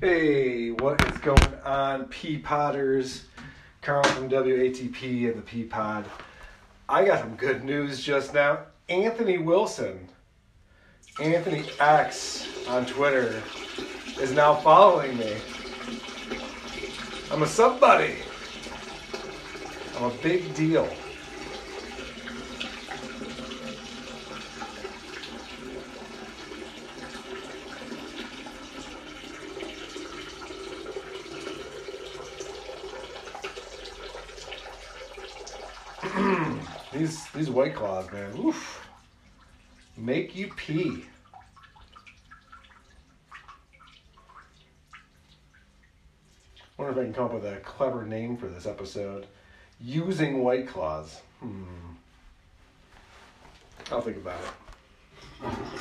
Hey, what is going on, P Potters? Carl from WATP and the P Pod. I got some good news just now. Anthony Wilson, Anthony X on Twitter, is now following me. I'm a somebody. I'm a big deal. These these white claws, man. Oof. Make you pee. Wonder if I can come up with a clever name for this episode. Using white claws. Hmm. I'll think about it.